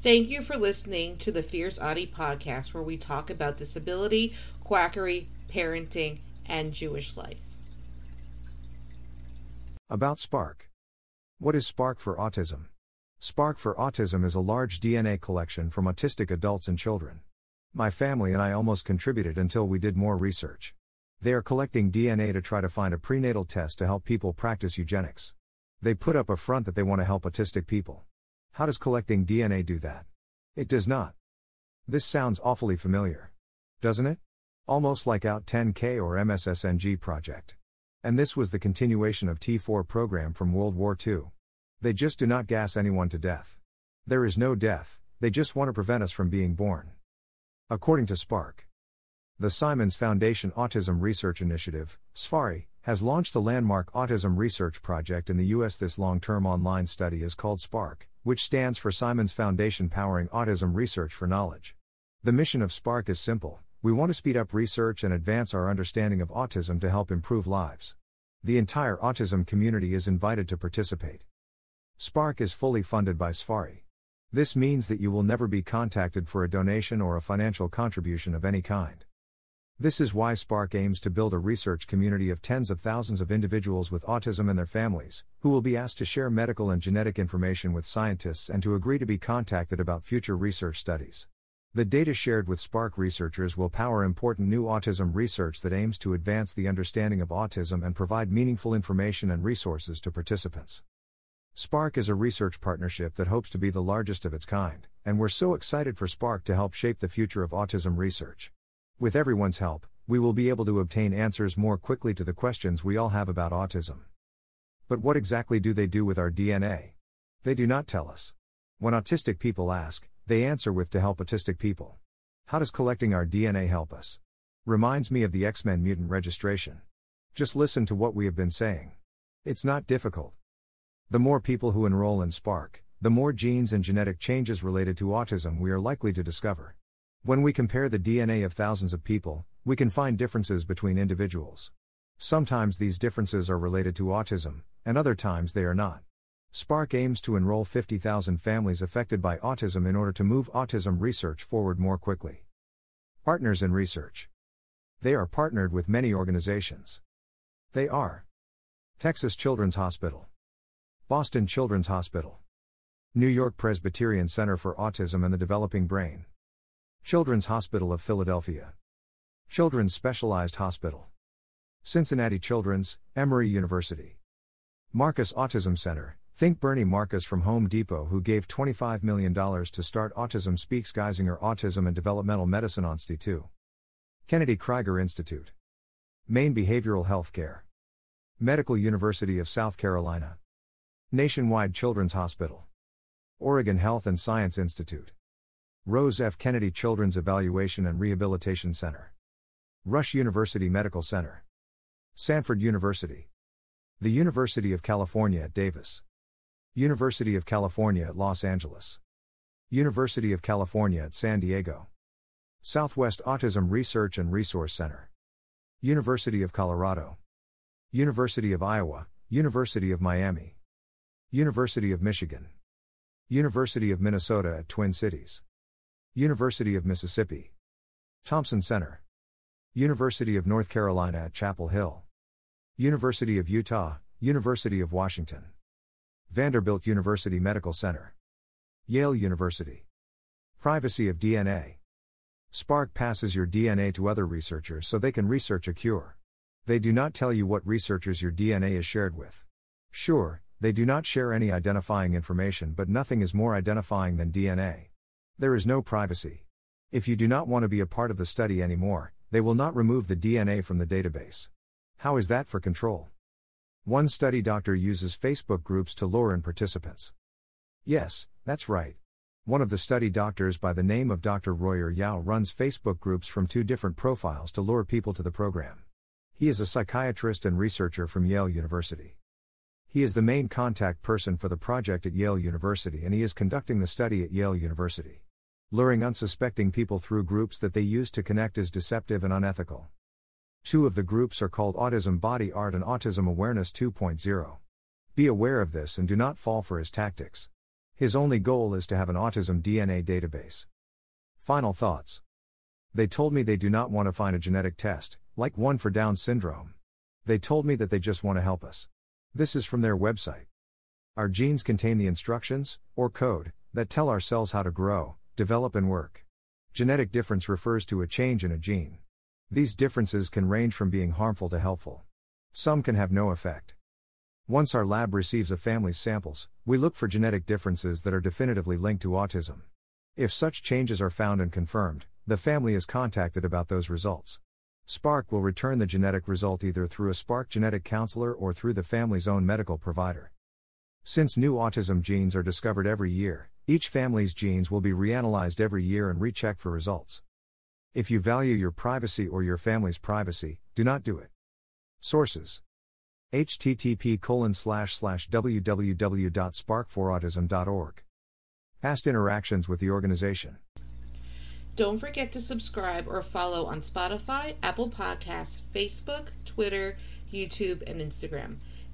Thank you for listening to the Fierce Autie podcast, where we talk about disability, quackery, parenting, and Jewish life. About Spark. What is Spark for Autism? Spark for Autism is a large DNA collection from autistic adults and children. My family and I almost contributed until we did more research. They are collecting DNA to try to find a prenatal test to help people practice eugenics. They put up a front that they want to help autistic people. How does collecting DNA do that? It does not. This sounds awfully familiar. Doesn't it? Almost like Out 10K or MSSNG project. And this was the continuation of T4 program from World War II. They just do not gas anyone to death. There is no death, they just want to prevent us from being born. According to Spark, the Simons Foundation Autism Research Initiative, SFARI, has launched a landmark autism research project in the U.S. This long term online study is called SPARK, which stands for Simons Foundation Powering Autism Research for Knowledge. The mission of SPARK is simple we want to speed up research and advance our understanding of autism to help improve lives. The entire autism community is invited to participate. SPARK is fully funded by SFARI. This means that you will never be contacted for a donation or a financial contribution of any kind. This is why Spark aims to build a research community of tens of thousands of individuals with autism and their families, who will be asked to share medical and genetic information with scientists and to agree to be contacted about future research studies. The data shared with Spark researchers will power important new autism research that aims to advance the understanding of autism and provide meaningful information and resources to participants. Spark is a research partnership that hopes to be the largest of its kind, and we're so excited for Spark to help shape the future of autism research. With everyone's help, we will be able to obtain answers more quickly to the questions we all have about autism. But what exactly do they do with our DNA? They do not tell us. When autistic people ask, they answer with to help autistic people. How does collecting our DNA help us? Reminds me of the X Men mutant registration. Just listen to what we have been saying. It's not difficult. The more people who enroll in Spark, the more genes and genetic changes related to autism we are likely to discover. When we compare the DNA of thousands of people, we can find differences between individuals. Sometimes these differences are related to autism, and other times they are not. Spark aims to enroll 50,000 families affected by autism in order to move autism research forward more quickly. Partners in research. They are partnered with many organizations. They are Texas Children's Hospital, Boston Children's Hospital, New York Presbyterian Center for Autism and the Developing Brain. Children's Hospital of Philadelphia. Children's Specialized Hospital. Cincinnati Children's, Emory University. Marcus Autism Center, think Bernie Marcus from Home Depot who gave $25 million to start Autism Speaks Geisinger Autism and Developmental Medicine Institute. Kennedy Krieger Institute. Maine Behavioral Health Care. Medical University of South Carolina. Nationwide Children's Hospital. Oregon Health and Science Institute. Rose F. Kennedy Children's Evaluation and Rehabilitation Center. Rush University Medical Center. Stanford University. The University of California at Davis. University of California at Los Angeles. University of California at San Diego. Southwest Autism Research and Resource Center. University of Colorado. University of Iowa, University of Miami. University of Michigan. University of Minnesota at Twin Cities. University of Mississippi. Thompson Center. University of North Carolina at Chapel Hill. University of Utah, University of Washington. Vanderbilt University Medical Center. Yale University. Privacy of DNA. Spark passes your DNA to other researchers so they can research a cure. They do not tell you what researchers your DNA is shared with. Sure, they do not share any identifying information, but nothing is more identifying than DNA. There is no privacy. If you do not want to be a part of the study anymore, they will not remove the DNA from the database. How is that for control? One study doctor uses Facebook groups to lure in participants. Yes, that's right. One of the study doctors by the name of Dr. Roger Yao runs Facebook groups from two different profiles to lure people to the program. He is a psychiatrist and researcher from Yale University. He is the main contact person for the project at Yale University and he is conducting the study at Yale University. Luring unsuspecting people through groups that they use to connect is deceptive and unethical. Two of the groups are called Autism Body Art and Autism Awareness 2.0. Be aware of this and do not fall for his tactics. His only goal is to have an autism DNA database. Final thoughts. They told me they do not want to find a genetic test, like one for Down syndrome. They told me that they just want to help us. This is from their website. Our genes contain the instructions, or code, that tell our cells how to grow, develop, and work. Genetic difference refers to a change in a gene. These differences can range from being harmful to helpful. Some can have no effect. Once our lab receives a family's samples, we look for genetic differences that are definitively linked to autism. If such changes are found and confirmed, the family is contacted about those results. Spark will return the genetic result either through a Spark genetic counselor or through the family's own medical provider. Since new autism genes are discovered every year, each family's genes will be reanalyzed every year and rechecked for results. If you value your privacy or your family's privacy, do not do it. Sources http colon slash slash www.spark4autism.org. Past interactions with the organization. Don't forget to subscribe or follow on Spotify, Apple Podcasts, Facebook, Twitter, YouTube, and Instagram.